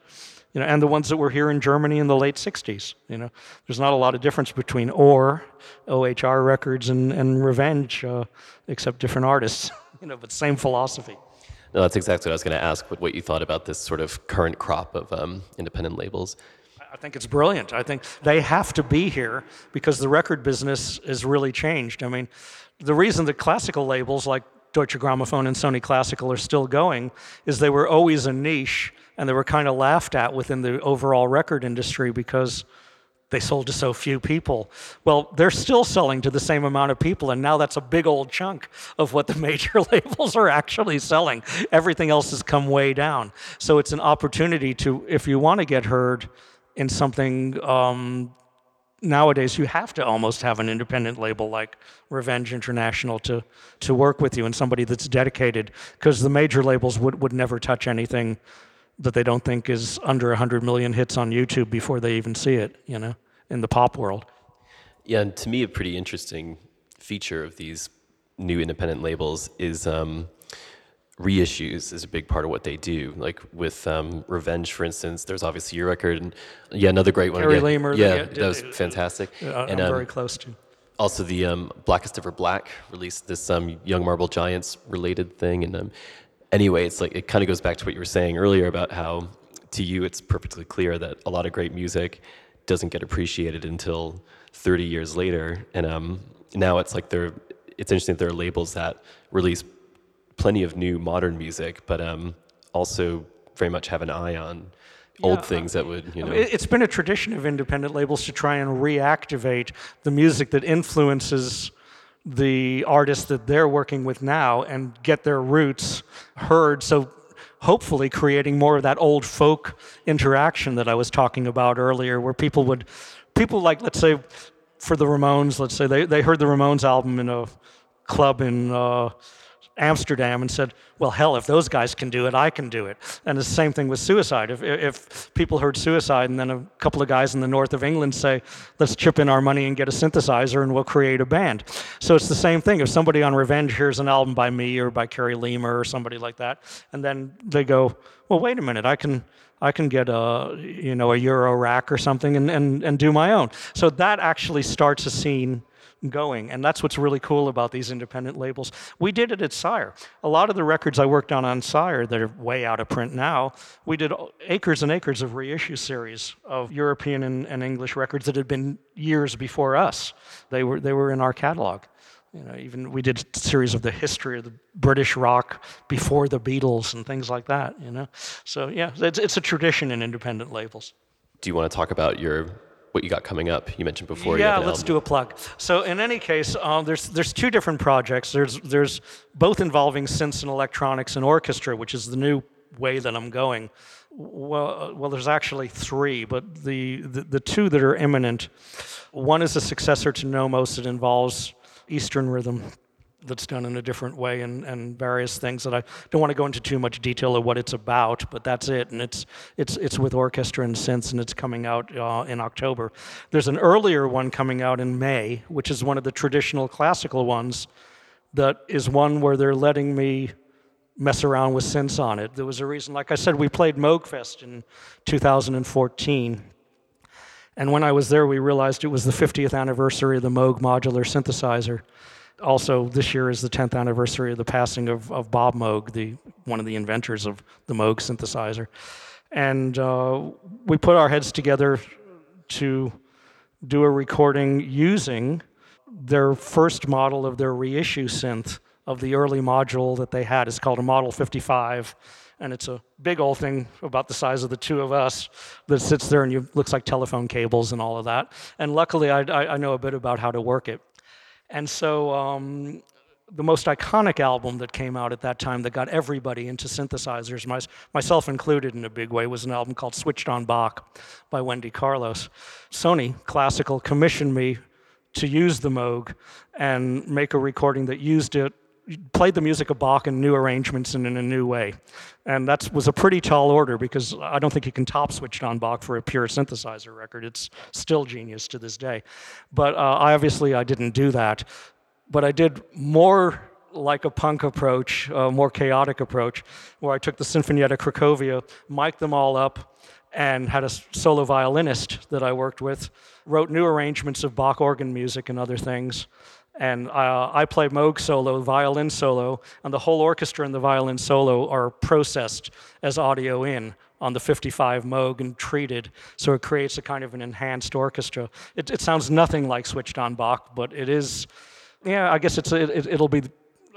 You know, and the ones that were here in Germany in the late 60s. You know, there's not a lot of difference between OR, OHR Records, and, and Revenge, uh, except different artists. You know, but same philosophy. No, that's exactly what I was going to ask. What, what you thought about this sort of current crop of um, independent labels? I think it's brilliant. I think they have to be here because the record business has really changed. I mean, the reason that classical labels like Deutsche Grammophon and Sony Classical are still going is they were always a niche and they were kind of laughed at within the overall record industry because they sold to so few people. Well, they're still selling to the same amount of people, and now that's a big old chunk of what the major labels are actually selling. Everything else has come way down. So it's an opportunity to, if you want to get heard in something um, nowadays, you have to almost have an independent label like Revenge International to, to work with you and somebody that's dedicated, because the major labels would, would never touch anything that they don't think is under 100 million hits on YouTube before they even see it, you know, in the pop world. Yeah, and to me, a pretty interesting feature of these new independent labels is um, reissues is a big part of what they do. Like with um, Revenge, for instance, there's obviously your record, and yeah, another great one. Again. Leimer, yeah, yeah, that was fantastic. Uh, and I'm um, very close to. also the um, Blackest Ever Black released this um, Young Marble Giants related thing, and um, anyway, it's like it kind of goes back to what you were saying earlier about how to you it's perfectly clear that a lot of great music doesn't get appreciated until 30 years later, and um, now it's like there. It's interesting that there are labels that release plenty of new modern music, but um, also very much have an eye on old Yeah, things that would you know. It- It's been a tradition of independent labels to try and reactivate the music that influences the artists that they're working with now and get their roots heard. So hopefully creating more of that old folk interaction that I was talking about earlier, where people would, people like, let's say, for the Ramones, let's say they, they heard the Ramones album in a club in uh, Amsterdam and said, well, hell, if those guys can do it, I can do it. And the same thing with suicide. If, if people heard suicide and then a couple of guys in the north of England say, let's chip in our money and get a synthesizer and we'll create a band. So it's the same thing. If somebody on Revenge hears an album by me or by Kerry Leimer or somebody like that, and then they go, well, wait a minute, I can. I can get a you know a Eurorack or something and, and, and do my own. So that actually starts a scene going. And that's what's really cool about these independent labels. We did it at Sire. A lot of the records I worked on on Sire that are way out of print now, we did acres and acres of reissue series of European and, and English records that had been years before us. They were, they were in our catalog. You know, even we did a series of the history of the British rock before the Beatles and things like that. You know, so yeah, it's, it's a tradition in independent labels. do you want to talk about your what you got coming up? You mentioned before. Yeah, let's album. do a plug. So in any case, um, there's there's two different projects. There's there's both involving synths and electronics and orchestra, which is the new way that I'm going. Well, uh, well, there's actually three, but the, the the two that are imminent, one is a successor to Nommos that involves Eastern rhythm that's done in a different way and, and various things that I don't want to go into too much detail of what it's about, but that's it. And it's, it's, it's with orchestra and synths, and it's coming out uh, in October. There's an earlier one coming out in May, which is one of the traditional classical ones that is one where they're letting me mess around with synths on it. There was a reason, like I said, we played Moogfest in 2014. And when I was there, we realized it was the 50th anniversary of the Moog modular synthesizer. Also, this year is the 10th anniversary of the passing of, of Bob Moog, the, one of the inventors of the Moog synthesizer. And uh, we put our heads together to do a recording using their first model of their reissue synth of the early module that they had. It's called a Model 55, and it's a big old thing about the size of the two of us that sits there and you, looks like telephone cables and all of that. And luckily, I, I, I know a bit about how to work it. And so um, the most iconic album that came out at that time that got everybody into synthesizers, my, myself included in a big way, was an album called Switched on Bach by Wendy Carlos. Sony Classical commissioned me to use the Moog and make a recording that used it, played the music of Bach in new arrangements and in a new way. And that was a pretty tall order because I don't think you can top switch on Bach for a pure synthesizer record. It's still genius to this day. But uh, obviously I didn't do that. But I did more like a punk approach, a more chaotic approach, where I took the Sinfonietta Cracovia, mic'd them all up, and had a solo violinist that I worked with, wrote new arrangements of Bach organ music and other things. And uh, I play Moog solo, violin solo, and the whole orchestra and the violin solo are processed as audio in on the 55 Moog and treated, so it creates a kind of an enhanced orchestra. It, it sounds nothing like switched on Bach, but it is, yeah, I guess it's, it, it, it'll be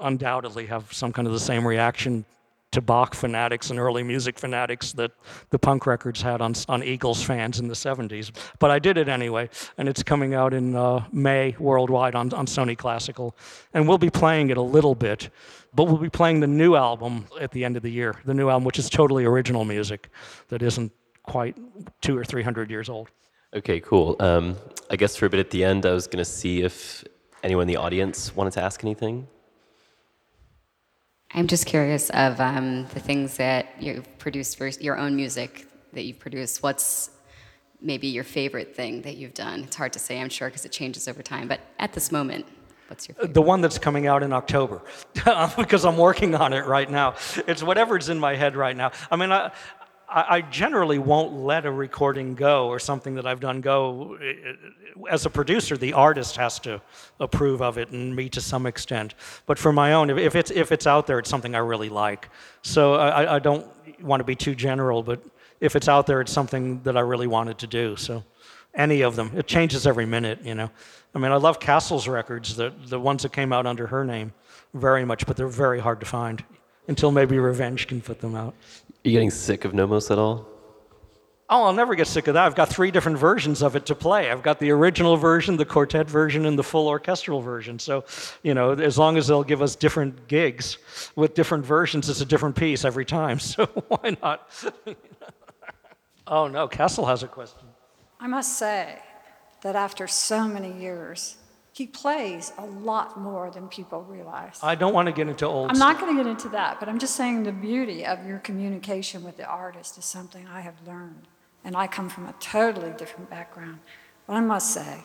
undoubtedly have some kind of the same reaction to Bach fanatics and early music fanatics that the punk records had on, on Eagles fans in the 70s. But I did it anyway, and it's coming out in uh, May worldwide on, on Sony Classical. And we'll be playing it a little bit, but we'll be playing the new album at the end of the year, the new album, which is totally original music that isn't quite two or three hundred years old. Okay, cool. Um, I guess for a bit at the end, I was going to see if anyone in the audience wanted to ask anything. I'm just curious of um, the things that you've produced for your own music that you've produced. What's maybe your favorite thing that you've done? It's hard to say, I'm sure, because it changes over time. But at this moment, What's your favorite? The one that's coming out in October, because I'm working on it right now. It's whatever's in my head right now. I mean, I, I generally won't let a recording go or something that I've done go. As a producer, the artist has to approve of it, and me to some extent. But for my own, if it's if it's out there, it's something I really like. So I, I don't want to be too general, but if it's out there, it's something that I really wanted to do. So any of them, it changes every minute, you know. I mean, I love Cassell's records, the the ones that came out under her name, very much, but they're very hard to find until maybe Revenge can put them out. Are you getting sick of Nommos at all? Oh, I'll never get sick of that. I've got three different versions of it to play. I've got the original version, the quartet version, and the full orchestral version. So, you know, as long as they'll give us different gigs with different versions, it's a different piece every time. So why not? oh, no, Cassell has a question. I must say that after so many years, he plays a lot more than people realize. I don't want to get into old I'm not going to get into that, but I'm just saying the beauty of your communication with the artist is something I have learned. And I come from a totally different background. But I must say,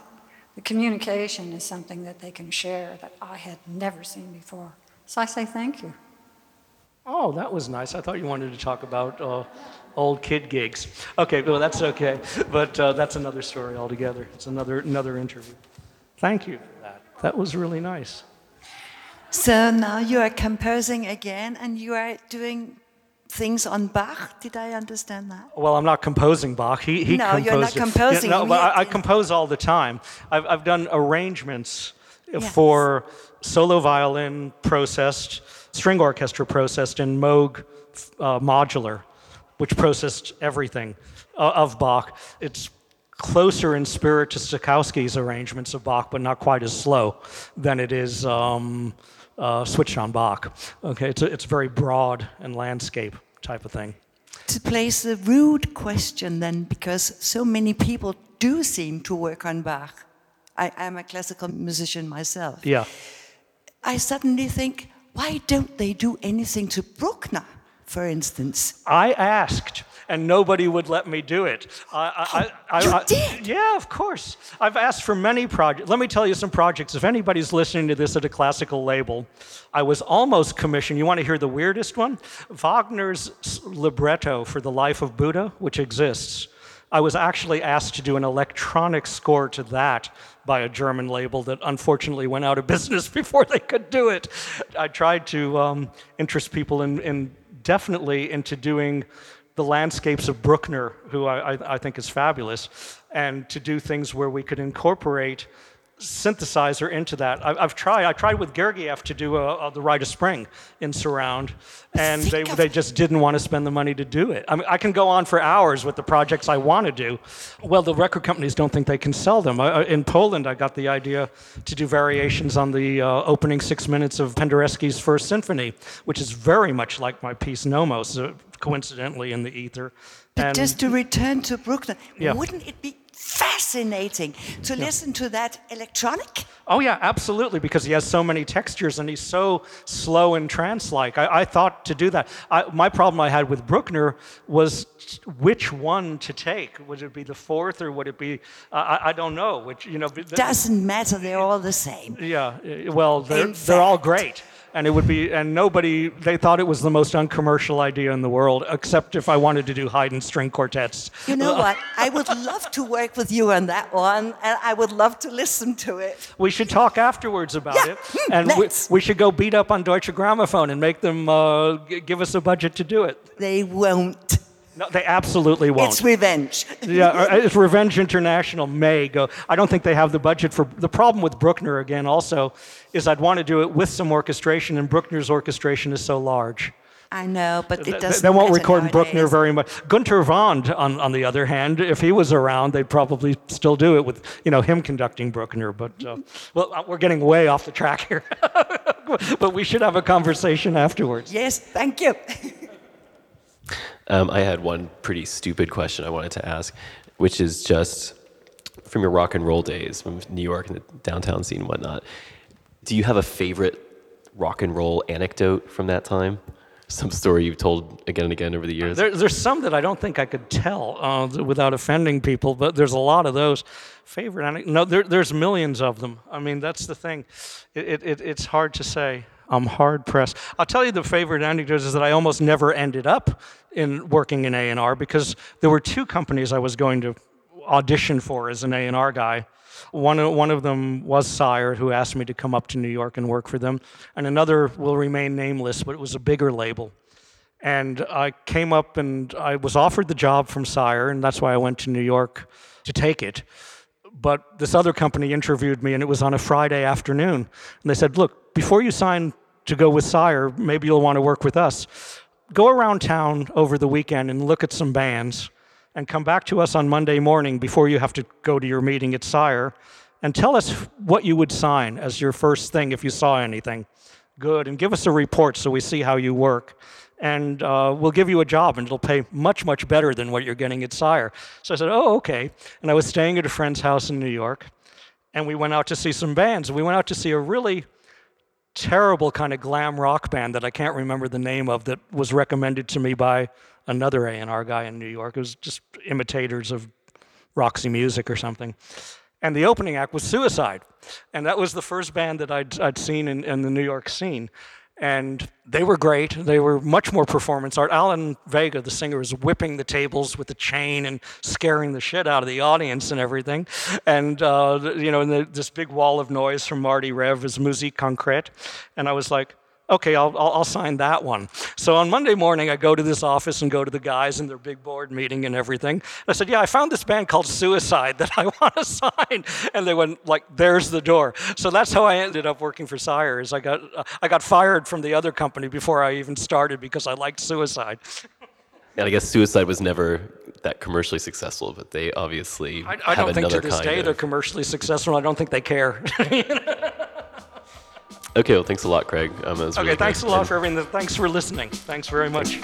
the communication is something that they can share that I had never seen before. So I say thank you. Oh, that was nice. I thought you wanted to talk about uh, old kid gigs. Okay, well, that's okay. But uh, that's another story altogether. It's another, another interview. Thank you for that. That was really nice. So now you are composing again and you are doing things on Bach. Did I understand that? Well, I'm not composing Bach. He, he No, composed you're not composing. Yeah, no, but I, I compose all the time. I've, I've done arrangements Yes. for solo violin processed, string orchestra processed, and Moog uh, modular, which processed everything uh, of Bach. It's closer in spirit to Stokowski's arrangements of Bach, but not quite as slow than it is um, uh, switched on Bach. Okay, it's, a, it's very broad and landscape type of thing. To place a rude question then, because so many people do seem to work on Bach. I am a classical musician myself. Yeah. I suddenly think, why don't they do anything to Bruckner, for instance? I asked, and nobody would let me do it. I, I, I, you I- did? Yeah, of course. I've asked for many projects. Let me tell you some projects. If anybody's listening to this at a classical label, I was almost commissioned. You want to hear the weirdest one? Wagner's libretto for The Life of Buddha, which exists. I was actually asked to do an electronic score to that by a German label that unfortunately went out of business before they could do it. I tried to um, interest people in, in definitely into doing the landscapes of Bruckner, who I, I, think is fabulous, and to do things where we could incorporate synthesizer into that. I, I've tried. I tried with Gergiev to do a, a, the Rite of Spring in surround, and they, Think they just didn't want to spend the money to do it. I mean, I can go on for hours with the projects I want to do. Well, the record companies don't think they can sell them. I- in Poland, I got the idea to do variations on the uh, opening six minutes of Penderecki's First Symphony, which is very much like my piece Nommos, uh, coincidentally in the ether. But And- just to return to Bruckner, Yeah. wouldn't it be fascinating to listen to that electronic? Oh yeah, absolutely, because he has so many textures and he's so slow and trance-like. I, I thought to do that. I, my problem I had with Bruckner was which one to take. Would it be the fourth or would it be? Uh, I, I don't know. Which you know. Doesn't matter, they're all the same. yeah. Well, they're they're all great. And it would be, and nobody, they thought it was the most uncommercial idea in the world, except if I wanted to do Haydn string quartets. You know what? I would love to work with you on that one, and I would love to listen to it. We should talk afterwards about Yeah, it, hmm, and we, we should go beat up on Deutsche Grammophon and make them uh, g- give us a budget to do it. They won't. No, they absolutely won't. It's revenge. yeah, uh, it's Revenge International may go. I don't think they have the budget for. The problem with Bruckner again also is I'd want to do it with some orchestration, and Bruckner's orchestration is so large. I know, but it doesn't they won't record Bruckner very much. Günter Wand, on, on the other hand, if he was around, they'd probably still do it with you know him conducting Bruckner. But uh, well, uh, we're getting way off the track here. but we should have a conversation afterwards. Yes, thank you. Um, I had one pretty stupid question I wanted to ask, which is just from your rock and roll days, from New York and the downtown scene and whatnot. Do you have a favorite rock and roll anecdote from that time? some story you've told again and again over the years? There, there's some that I don't think I could tell uh, without offending people, but there's a lot of those. Favorite anecdote? No, there, there's millions of them. I mean, that's the thing. It, it, it's hard to say. I'm hard pressed. I'll tell you the favorite anecdote is that I almost never ended up in working in A&R because there were two companies I was going to audition for as an A&R guy. One, one of them was Sire, who asked me to come up to New York and work for them, and another will remain nameless, but it was a bigger label. And I came up and I was offered the job from Sire, and that's why I went to New York to take it. But this other company interviewed me, and it was on a Friday afternoon. And they said, Look, before you sign to go with Sire, maybe you'll want to work with us. Go around town over the weekend and look at some bands, and come back to us on Monday morning before you have to go to your meeting at Sire, and tell us what you would sign as your first thing if you saw anything good, and give us a report so we see how you work and uh, we'll give you a job and it'll pay much, much better than what you're getting at Sire. So I said, oh, okay. And I was staying at a friend's house in New York, and we went out to see some bands. We went out to see a really terrible kind of glam rock band that I can't remember the name of that was recommended to me by another A&R guy in New York. It was just imitators of Roxy Music or something. And the opening act was Suicide. And that was the first band that I'd, I'd seen in, in the New York scene and they were great. They were much more performance art. Alan Vega, the singer, was whipping the tables with a chain and scaring the shit out of the audience and everything. And uh, you know, and the, this big wall of noise from Marty Rev is Musique Concrète, and I was like, okay, I'll, I'll, I'll, sign that one. So on Monday morning, I go to this office and go to the guys in their big board meeting and everything. And I said, yeah, I found this band called Suicide that I want to sign. And they went like, there's the door. So that's how I ended up working for Sires. I got, uh, I got fired from the other company before I even started because I liked Suicide. And I guess Suicide was never that commercially successful, but they obviously I, I don't think to this day of... they're commercially successful. I don't think they care. Okay, well, thanks a lot, Craig. Um, okay, really thanks great. a lot for everything. Thanks for listening. Thanks very much.